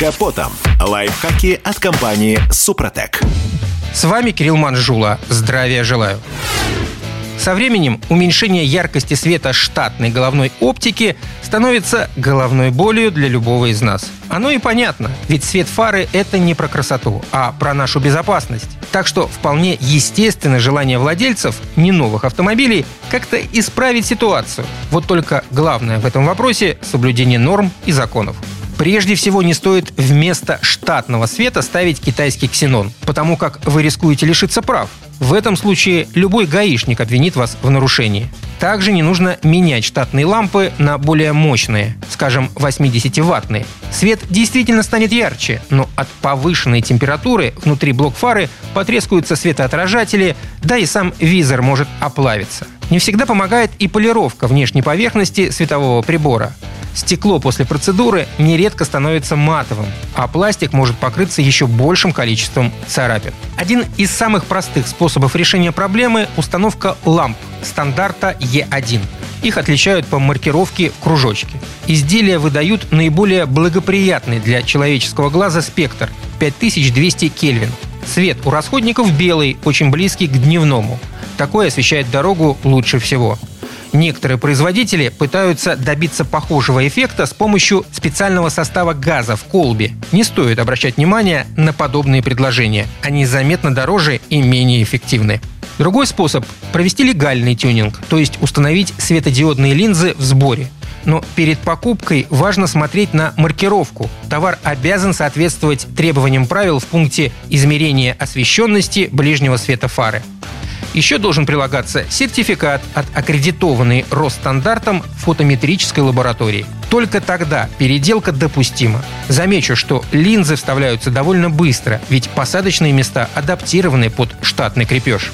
капотом. Лайфхаки от компании «Супротек». С вами Кирилл Манжула. Здравия желаю. Со временем уменьшение яркости света штатной головной оптики становится головной болью для любого из нас. Оно и понятно, ведь свет фары — это не про красоту, а про нашу безопасность. Так что вполне естественно желание владельцев не новых автомобилей как-то исправить ситуацию. Вот только главное в этом вопросе — соблюдение норм и законов. Прежде всего не стоит вместо штатного света ставить китайский ксенон, потому как вы рискуете лишиться прав. В этом случае любой гаишник обвинит вас в нарушении. Также не нужно менять штатные лампы на более мощные, скажем, 80-ваттные. Свет действительно станет ярче, но от повышенной температуры внутри блок-фары потрескаются светоотражатели, да и сам визор может оплавиться. Не всегда помогает и полировка внешней поверхности светового прибора. Стекло после процедуры нередко становится матовым, а пластик может покрыться еще большим количеством царапин. Один из самых простых способов решения проблемы – установка ламп стандарта Е1. Их отличают по маркировке в кружочке. Изделия выдают наиболее благоприятный для человеческого глаза спектр – 5200 Кельвин. Цвет у расходников белый, очень близкий к дневному. Такой освещает дорогу лучше всего. Некоторые производители пытаются добиться похожего эффекта с помощью специального состава газа в колбе. Не стоит обращать внимание на подобные предложения. Они заметно дороже и менее эффективны. Другой способ – провести легальный тюнинг, то есть установить светодиодные линзы в сборе. Но перед покупкой важно смотреть на маркировку. Товар обязан соответствовать требованиям правил в пункте измерения освещенности ближнего света фары. Еще должен прилагаться сертификат от аккредитованной Росстандартом фотометрической лаборатории. Только тогда переделка допустима. Замечу, что линзы вставляются довольно быстро, ведь посадочные места адаптированы под штатный крепеж.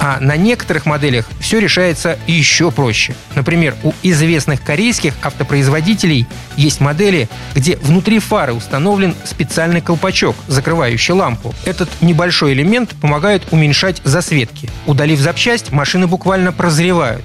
А на некоторых моделях все решается еще проще. Например, у известных корейских автопроизводителей есть модели, где внутри фары установлен специальный колпачок, закрывающий лампу. Этот небольшой элемент помогает уменьшать засветки. Удалив запчасть, машины буквально прозревают.